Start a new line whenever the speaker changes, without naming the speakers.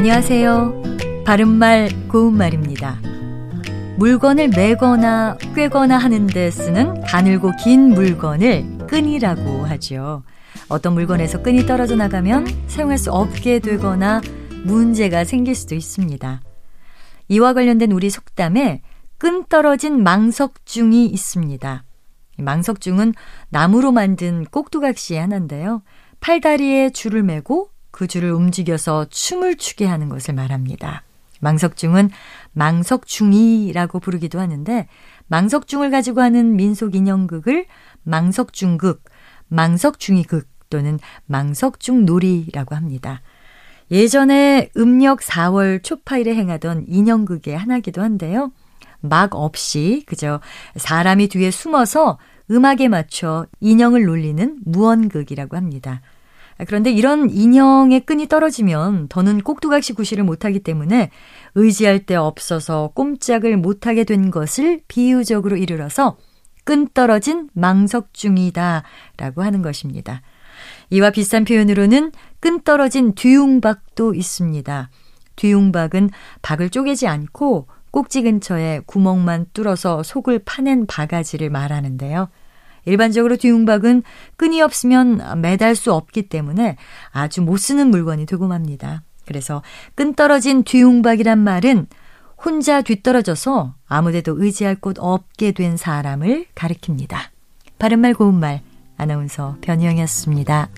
안녕하세요. 바른말 고운말입니다. 물건을 매거나 꿰거나 하는데 쓰는 가늘고 긴 물건을 끈이라고 하죠. 어떤 물건에서 끈이 떨어져 나가면 사용할 수 없게 되거나 문제가 생길 수도 있습니다. 이와 관련된 우리 속담에 끈 떨어진 망석중이 있습니다. 망석중은 나무로 만든 꼭두각시의 하나인데요. 팔다리에 줄을 매고 그 줄을 움직여서 춤을 추게 하는 것을 말합니다. 망석중은 망석중이라고 부르기도 하는데 망석중을 가지고 하는 민속 인형극을 망석중극, 망석중이극 또는 망석중놀이라고 합니다. 예전에 음력 4월 초파일에 행하던 인형극의 하나기도 한데요. 막 없이 그저 사람이 뒤에 숨어서 음악에 맞춰 인형을 놀리는 무언극이라고 합니다. 그런데 이런 인형의 끈이 떨어지면 더는 꼭두각시 구실을 못하기 때문에 의지할 데 없어서 꼼짝을 못하게 된 것을 비유적으로 이르러서 끈 떨어진 망석중이다 라고 하는 것입니다. 이와 비슷한 표현으로는 끈 떨어진 뒤웅박도 있습니다. 뒤웅박은 박을 쪼개지 않고 꼭지 근처에 구멍만 뚫어서 속을 파낸 바가지를 말하는데요. 일반적으로 뒤웅박은 끈이 없으면 매달 수 없기 때문에 아주 못 쓰는 물건이 되고 맙니다. 그래서 끈 떨어진 뒤웅박이란 말은 혼자 뒤떨어져서 아무데도 의지할 곳 없게 된 사람을 가리킵니다. 바른말 고운말 아나운서 변희영이었습니다.